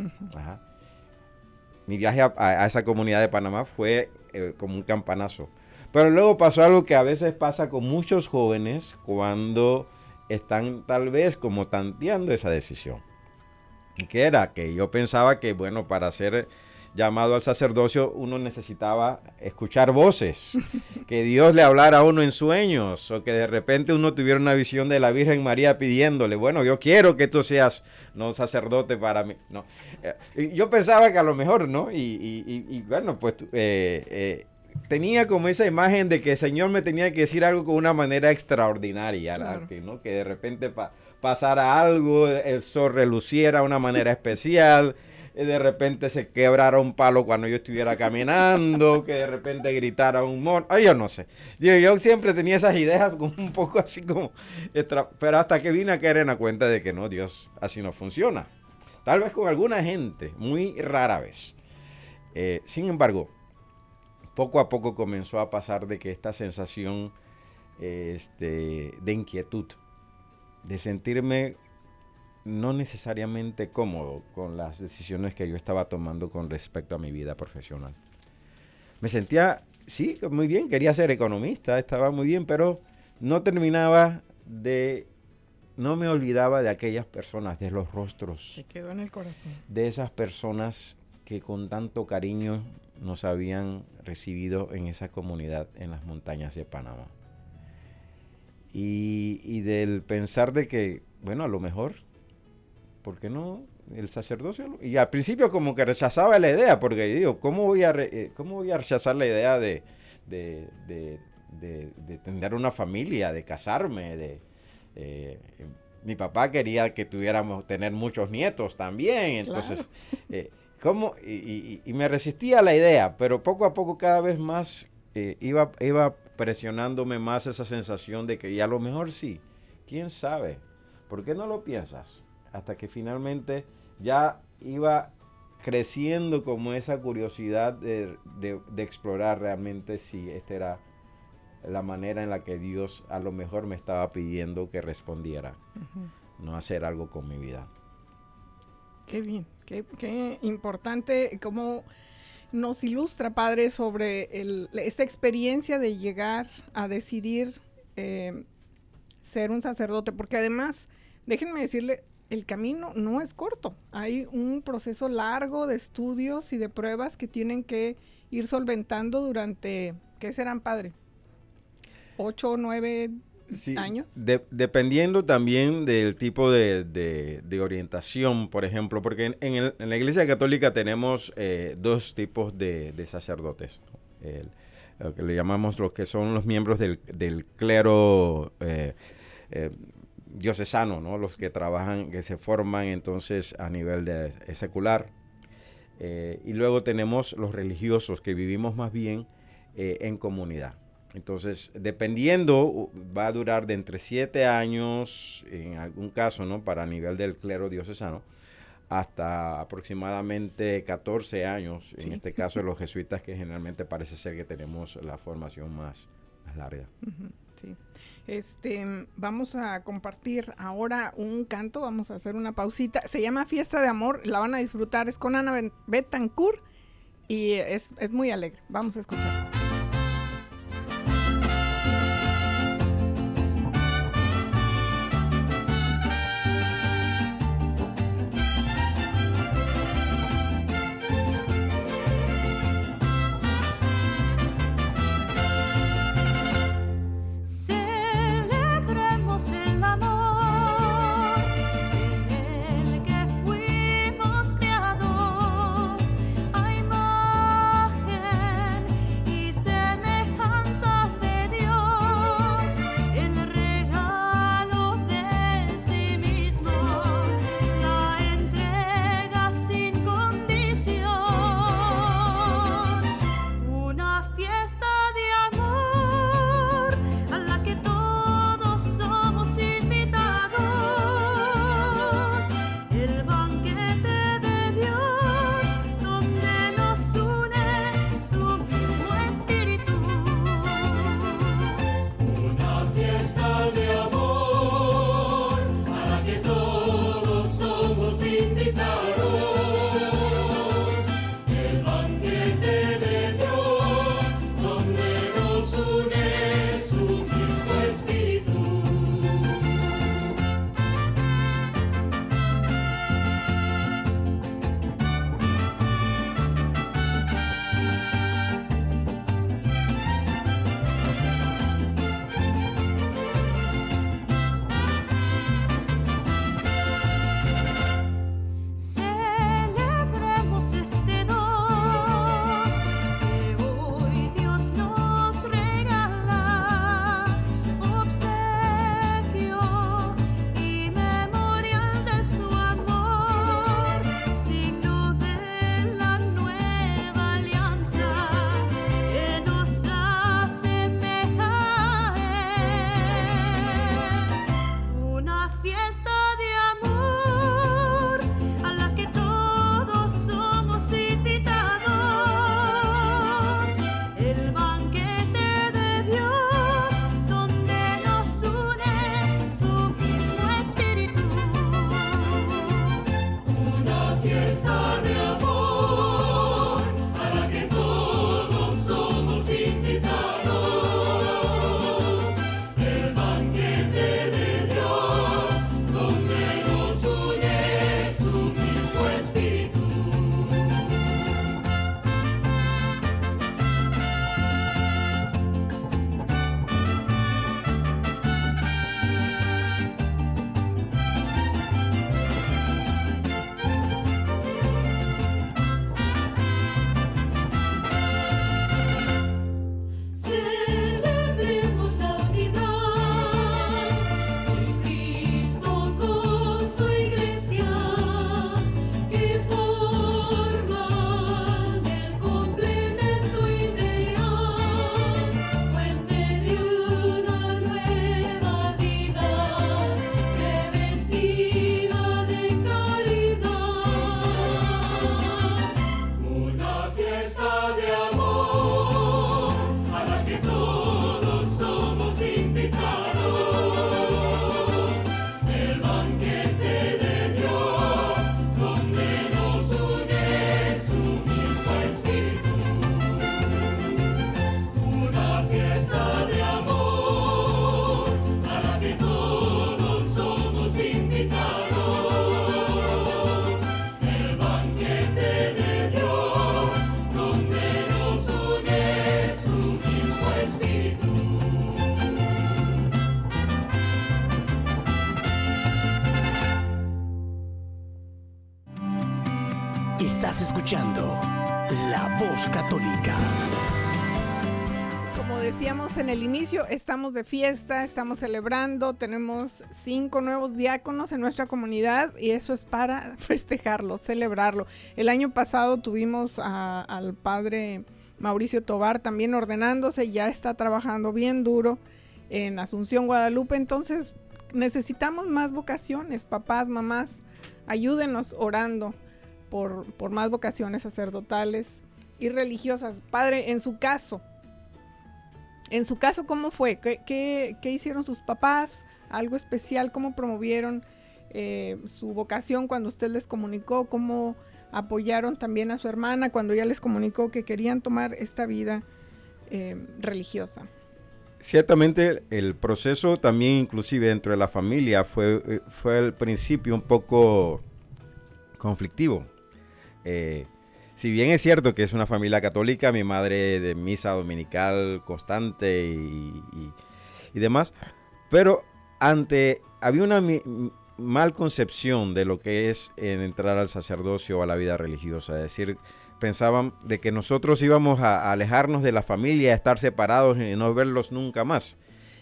mi viaje a, a esa comunidad de Panamá fue eh, como un campanazo. Pero luego pasó algo que a veces pasa con muchos jóvenes cuando están tal vez como tanteando esa decisión. ¿Y qué era? Que yo pensaba que, bueno, para ser llamado al sacerdocio uno necesitaba escuchar voces, que Dios le hablara a uno en sueños, o que de repente uno tuviera una visión de la Virgen María pidiéndole, bueno, yo quiero que tú seas no sacerdote para mí. No. Eh, yo pensaba que a lo mejor, ¿no? Y, bueno, pues eh, eh, tenía como esa imagen de que el Señor me tenía que decir algo con una manera extraordinaria, que, ¿no? que de repente pasara algo, el sol reluciera de una manera especial de repente se quebrara un palo cuando yo estuviera caminando, que de repente gritara un mono, ay, yo no sé. Yo, yo siempre tenía esas ideas un poco así como, pero hasta que vine a caer en la cuenta de que no, Dios, así no funciona. Tal vez con alguna gente, muy rara vez. Eh, sin embargo, poco a poco comenzó a pasar de que esta sensación este, de inquietud, de sentirme no necesariamente cómodo con las decisiones que yo estaba tomando con respecto a mi vida profesional. Me sentía, sí, muy bien, quería ser economista, estaba muy bien, pero no terminaba de, no me olvidaba de aquellas personas, de los rostros. Se quedó en el corazón. De esas personas que con tanto cariño nos habían recibido en esa comunidad en las montañas de Panamá. Y, y del pensar de que, bueno, a lo mejor ¿por qué no? El sacerdocio. Y al principio como que rechazaba la idea, porque digo, ¿cómo voy a, eh, cómo voy a rechazar la idea de, tener una familia, de casarme? De, eh, mi papá quería que tuviéramos, tener muchos nietos también, entonces, eh, ¿cómo? Y, me resistía a la idea, pero poco a poco cada vez más iba, iba presionándome más esa sensación de que, y a lo mejor sí, quién sabe, ¿por qué no lo piensas? hasta que finalmente ya iba creciendo como esa curiosidad de, explorar realmente si esta era la manera en la que Dios a lo mejor me estaba pidiendo que respondiera, no hacer algo con mi vida. Qué bien, qué, importante, cómo nos ilustra, Padre, sobre esta experiencia de llegar a decidir eh, ser un sacerdote, porque además, déjenme decirle, el camino no es corto. Hay un proceso largo de estudios y de pruebas que tienen que ir solventando durante, ¿qué serán, padre? ¿Ocho o años? dependiendo también del tipo de, orientación, por ejemplo, porque en, la Iglesia Católica tenemos eh, dos tipos de, sacerdotes. lo que le llamamos los que son los miembros del, clero eh, eh, diocesano, ¿no? los que trabajan, que se forman entonces a nivel de, secular. Y luego tenemos los religiosos que vivimos más bien en comunidad. Entonces, dependiendo, va a durar de entre siete años, en algún caso, ¿no? Para nivel del clero diocesano, hasta aproximadamente 14 años, en este caso de los jesuitas, que generalmente parece ser que tenemos la formación más, más larga. sí. Este, vamos a compartir ahora un canto, vamos a hacer una pausita. Se llama Fiesta de Amor, la van a disfrutar, es con Ana Betancourt y es, es muy alegre. Vamos a escuchar. En el inicio, estamos de fiesta, estamos celebrando, tenemos cinco nuevos diáconos en nuestra comunidad y eso es para festejarlo, celebrarlo. El año pasado tuvimos a- al padre Mauricio Tobar también ordenándose, ya está trabajando bien duro en Asunción, Guadalupe, entonces necesitamos más vocaciones, papás, mamás, ayúdenos orando por, por más vocaciones sacerdotales y religiosas. Padre, en su caso, en su caso, ¿cómo fue? ¿Qué, hicieron sus papás? ¿Algo especial? ¿Cómo promovieron eh, su vocación cuando usted les comunicó? ¿Cómo apoyaron también a su hermana cuando ella les comunicó que querían tomar esta vida eh, religiosa? Ciertamente el proceso también inclusive dentro de la familia fue, eh, fue al principio un poco conflictivo. Si bien es cierto que es una familia católica, mi madre de misa dominical constante y, demás, pero ante había una mal concepción de lo que es en entrar al sacerdocio o a la vida religiosa, es decir, pensaban de que nosotros íbamos a, alejarnos de la familia, a estar separados y no verlos nunca más.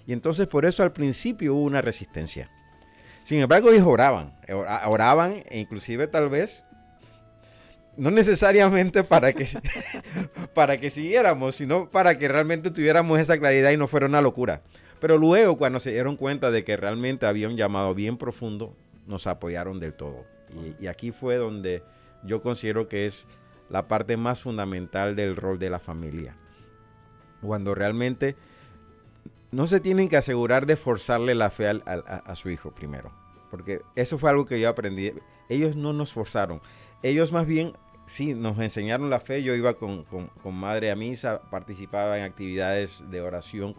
Y entonces por eso al principio hubo una resistencia. Sin embargo, ellos oraban, ora- oraban e inclusive tal vez no necesariamente para que para que siguiéramos, sino para que realmente tuviéramos esa claridad y no fuera una locura. Pero luego cuando se dieron cuenta de que realmente había un llamado bien profundo, nos apoyaron del todo. Y, aquí fue donde yo considero que es la parte más fundamental del rol de la familia. Cuando realmente no se tienen que asegurar de forzarle la fe a, a su hijo primero. Porque eso fue algo que yo aprendí. Ellos no nos forzaron. Ellos más bien, sí, nos enseñaron la fe. Yo iba con, con- con madre a misa, participaba en actividades de oración,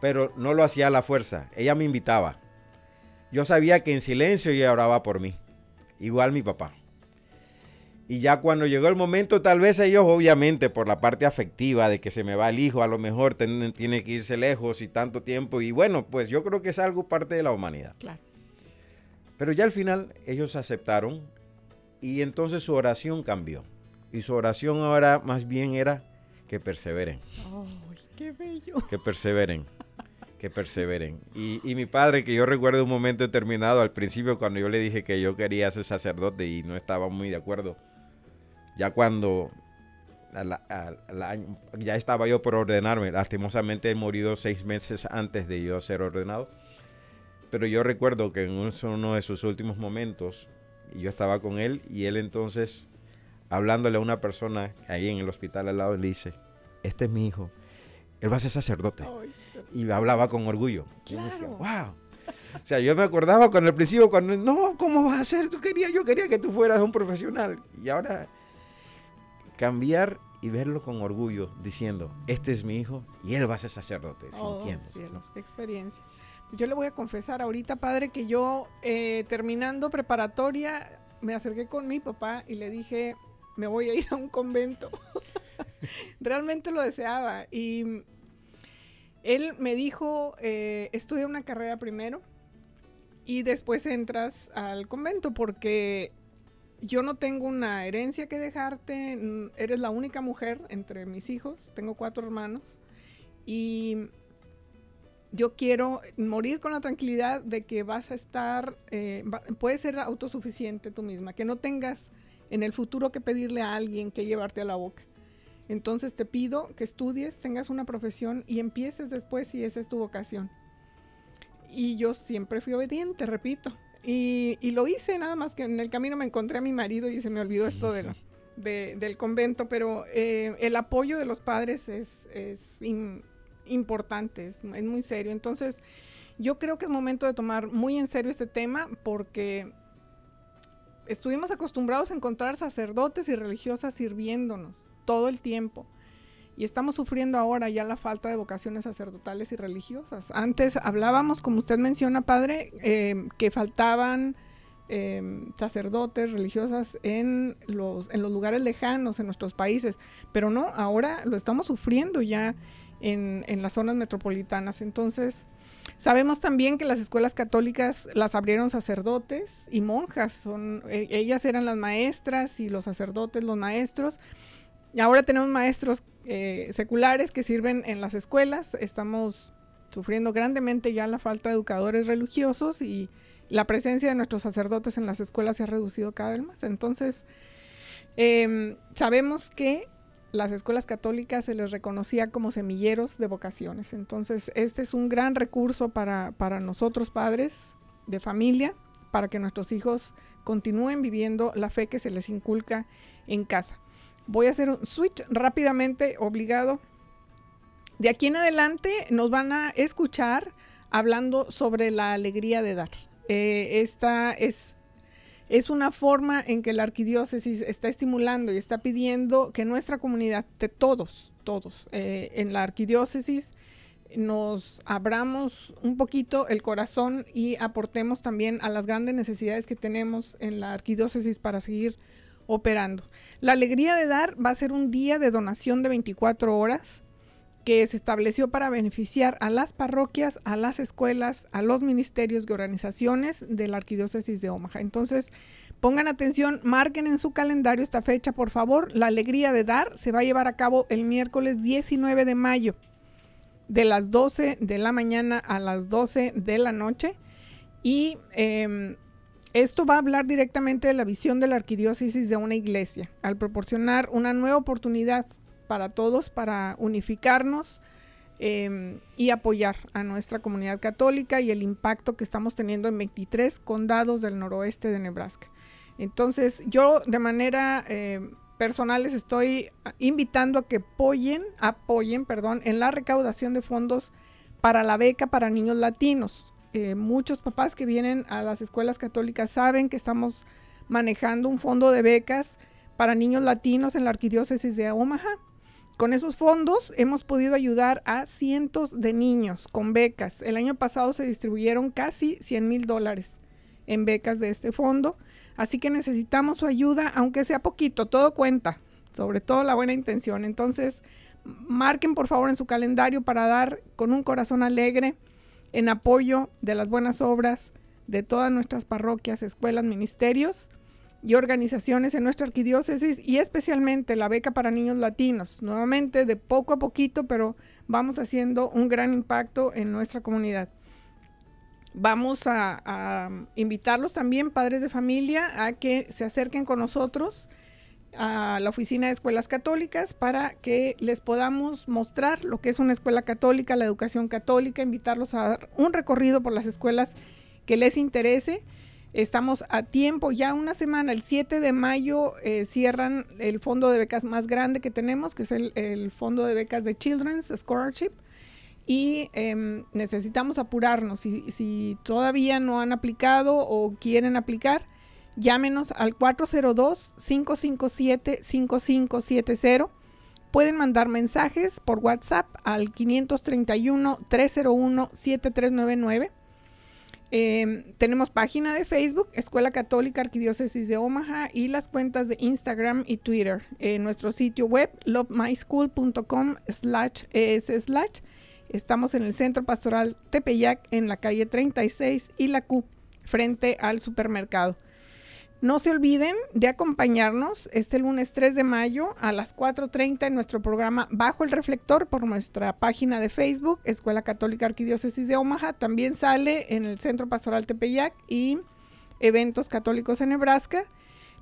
pero no lo hacía a la fuerza. Ella me invitaba. Yo sabía que en silencio ella oraba por mí. Igual mi papá. Y ya cuando llegó el momento, tal vez ellos, obviamente, por la parte afectiva de que se me va el hijo, a lo mejor ten- tiene que irse lejos y tanto tiempo. Y bueno, pues yo creo que es algo parte de la humanidad. Claro. Pero ya al final ellos aceptaron y entonces su oración cambió. Y su oración ahora más bien era que perseveren, ¡Ay, qué bello! que perseveren, que perseveren. Y, y mi padre, que yo recuerdo un momento determinado al principio cuando yo le dije que yo quería ser sacerdote y no estaba muy de acuerdo, ya cuando al año- ya estaba yo por ordenarme, lastimosamente he morido seis meses antes de yo ser ordenado. Pero yo recuerdo que en un- uno de sus últimos momentos, y yo estaba con él y él entonces, hablándole a una persona ahí en el hospital al lado, le dice, este es mi hijo, él va a ser sacerdote. Ay, Y hablaba con orgullo. Y yo decía, Claro. wow. O sea, yo me acordaba con el principio, cuando, no, ¿cómo vas a ser? Tú querías, yo quería que tú fueras un profesional. Y ahora cambiar y verlo con orgullo, diciendo, este es mi hijo y él va a ser sacerdote, Oh, sintiendo. cielos, qué experiencia. Yo le voy a confesar ahorita, padre, que yo eh, terminando preparatoria me acerqué con mi papá y le dije, me voy a ir a un convento. Realmente lo deseaba. Y él me dijo, eh, estudia una carrera primero y después entras al convento porque yo no tengo una herencia que dejarte, eres la única mujer entre mis hijos, tengo cuatro hermanos y yo quiero morir con la tranquilidad de que vas a estar, eh, va- puedes ser autosuficiente tú misma, que no tengas en el futuro que pedirle a alguien que llevarte a la boca. Entonces te pido que estudies, tengas una profesión y empieces después si esa es tu vocación. Y yo siempre fui obediente, repito. Y, y lo hice, nada más que en el camino me encontré a mi marido y se me olvidó esto de la- de- del convento, pero eh, el apoyo de los padres es, es in- importante, es, muy serio. Entonces, yo creo que es momento de tomar muy en serio este tema porque estuvimos acostumbrados a encontrar sacerdotes y religiosas sirviéndonos todo el tiempo. Y estamos sufriendo ahora ya la falta de vocaciones sacerdotales y religiosas. Antes hablábamos, como usted menciona, padre, eh, que faltaban eh, sacerdotes, religiosas en los, en los lugares lejanos, en nuestros países. Pero no, ahora lo estamos sufriendo ya en, en las zonas metropolitanas. Entonces, Sabemos también que las escuelas católicas las abrieron sacerdotes y monjas, son, e- ellas eran las maestras y los sacerdotes los maestros. Y ahora tenemos maestros eh, seculares que sirven en las escuelas. Estamos sufriendo grandemente ya la falta de educadores religiosos y la presencia de nuestros sacerdotes en las escuelas se ha reducido cada vez más. Entonces, em, sabemos que las escuelas católicas se les reconocía como semilleros de vocaciones. Entonces, este es un gran recurso para, para nosotros padres de familia, para que nuestros hijos continúen viviendo la fe que se les inculca en casa. Voy a hacer un switch rápidamente, obligado. De aquí en adelante nos van a escuchar hablando sobre la alegría de dar. Eh, esta es es una forma en que la arquidiócesis está estimulando y está pidiendo que nuestra comunidad, de todos, todos, eh, en la arquidiócesis, nos abramos un poquito el corazón y aportemos también a las grandes necesidades que tenemos en la arquidiócesis para seguir operando. La alegría de dar va a ser un día de donación de 24 horas que se estableció para beneficiar a las parroquias, a las escuelas, a los ministerios y organizaciones de la Arquidiócesis de Omaha. Entonces, pongan atención, marquen en su calendario esta fecha, por favor. La alegría de dar se va a llevar a cabo el miércoles 19 de mayo, de las 12 de la mañana a las 12 de la noche. Y eh, esto va a hablar directamente de la visión de la arquidiócesis de una iglesia, al proporcionar una nueva oportunidad para todos, para unificarnos eh, y apoyar a nuestra comunidad católica y el impacto que estamos teniendo en 23 condados del noroeste de Nebraska. Entonces, yo de manera eh, personal les estoy invitando a que apoyen, apoyen, perdón, en la recaudación de fondos para la beca para niños latinos. Eh, muchos papás que vienen a las escuelas católicas saben que estamos manejando un fondo de becas para niños latinos en la arquidiócesis de Omaha con esos fondos hemos podido ayudar a cientos de niños con becas. El año pasado se distribuyeron casi 100 mil dólares en becas de este fondo. Así que necesitamos su ayuda, aunque sea poquito, todo cuenta, sobre todo la buena intención. Entonces, marquen por favor en su calendario para dar con un corazón alegre en apoyo de las buenas obras de todas nuestras parroquias, escuelas, ministerios y organizaciones en nuestra arquidiócesis y especialmente la beca para niños latinos. Nuevamente, de poco a poquito, pero vamos haciendo un gran impacto en nuestra comunidad. Vamos a, invitarlos también, padres de familia, a que se acerquen con nosotros a la oficina de escuelas católicas para que les podamos mostrar lo que es una escuela católica, la educación católica, invitarlos a dar un recorrido por las escuelas que les interese Estamos a tiempo, ya una semana, el 7 de mayo eh, cierran el fondo de becas más grande que tenemos, que es el, fondo de becas de Children's Scholarship. Y eh, necesitamos apurarnos. Si, si, todavía no han aplicado o quieren aplicar, llámenos al 402-557-5570. Pueden mandar mensajes por WhatsApp al 531-301-7399 eh, tenemos página de Facebook, Escuela Católica Arquidiócesis de Omaha y las cuentas de Instagram y Twitter. En nuestro sitio web, lovemyschool.com slash es slash. Estamos en el Centro Pastoral Tepeyac en la calle 36 y la Q, frente al supermercado. No se olviden de acompañarnos este lunes 3 de mayo a las 4.30 en nuestro programa Bajo el Reflector por nuestra página de Facebook, Escuela Católica Arquidiócesis de Omaha. También sale en el Centro Pastoral Tepeyac y eventos católicos en Nebraska.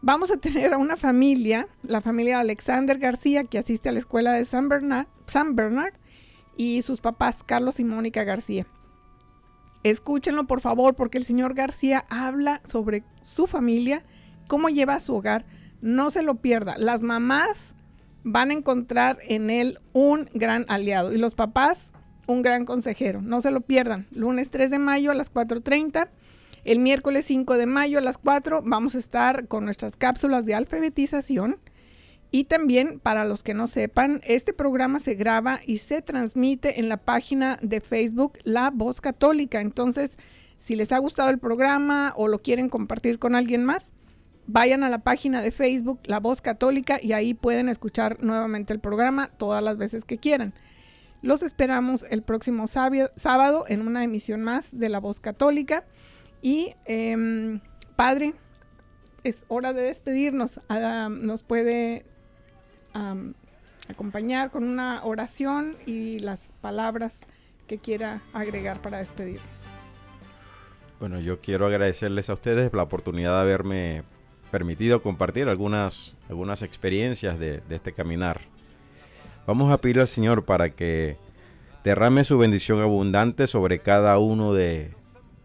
Vamos a tener a una familia, la familia de Alexander García, que asiste a la escuela de San Bernard, San Bernard y sus papás Carlos y Mónica García. Escúchenlo por favor porque el señor García habla sobre su familia, cómo lleva a su hogar. No se lo pierda. Las mamás van a encontrar en él un gran aliado y los papás un gran consejero. No se lo pierdan. Lunes 3 de mayo a las 4.30. El miércoles 5 de mayo a las 4 vamos a estar con nuestras cápsulas de alfabetización. Y también, para los que no sepan, este programa se graba y se transmite en la página de Facebook La Voz Católica. Entonces, si les ha gustado el programa o lo quieren compartir con alguien más, vayan a la página de Facebook La Voz Católica y ahí pueden escuchar nuevamente el programa todas las veces que quieran. Los esperamos el próximo sábado en una emisión más de La Voz Católica. Y, em, Padre, es hora de despedirnos. Ah, nos puede acompañar con una oración y las palabras que quiera agregar para despedirnos. Bueno, yo quiero agradecerles a ustedes la oportunidad de haberme permitido compartir algunas, algunas experiencias de, este caminar. Vamos a pedir al Señor para que derrame su bendición abundante sobre cada uno de,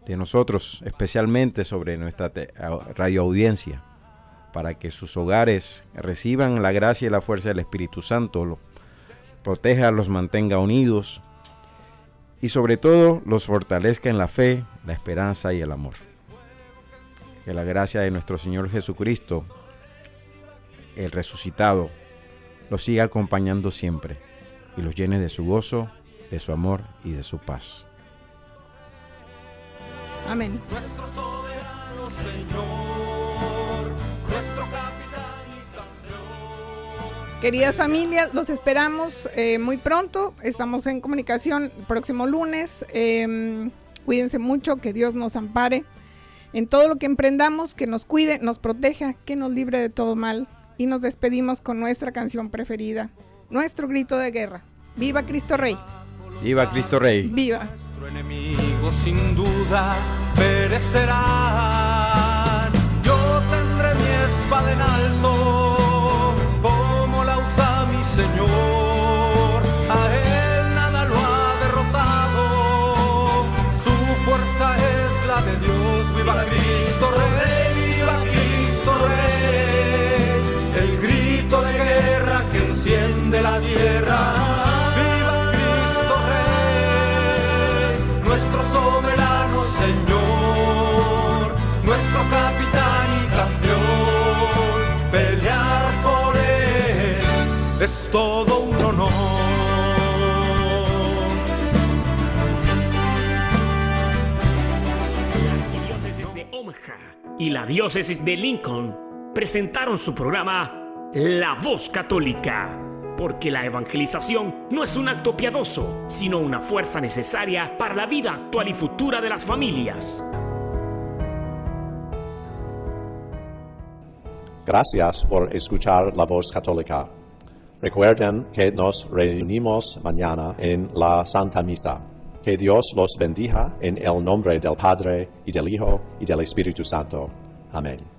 de nosotros, especialmente sobre nuestra radio audiencia, para que sus hogares reciban la gracia y la fuerza del Espíritu Santo, lo proteja, los mantenga unidos y sobre todo los fortalezca en la fe, la esperanza y el amor. Que la gracia de nuestro Señor Jesucristo, el resucitado, los siga acompañando siempre y los llene de su gozo, de su amor y de su paz. Amén. Queridas familias, los esperamos eh, muy pronto. Estamos en comunicación el próximo lunes. Em, cuídense mucho, que Dios nos ampare en todo lo que emprendamos, que nos cuide, nos proteja, que nos libre de todo mal. Y nos despedimos con nuestra canción preferida, nuestro grito de guerra. ¡Viva Cristo Rey! ¡Viva Cristo Rey! ¡Viva! Nuestro enemigo sin duda perecerá. En alto Señor, y la diócesis de Lincoln presentaron su programa La Voz Católica. Porque la evangelización no es un acto piadoso, sino una fuerza necesaria para la vida actual y futura de las familias. Gracias por escuchar la voz católica. Recuerden que nos reunimos mañana en la Santa Misa. Que Dios los bendiga en el nombre del Padre y del Hijo y del Espíritu Santo. Amén.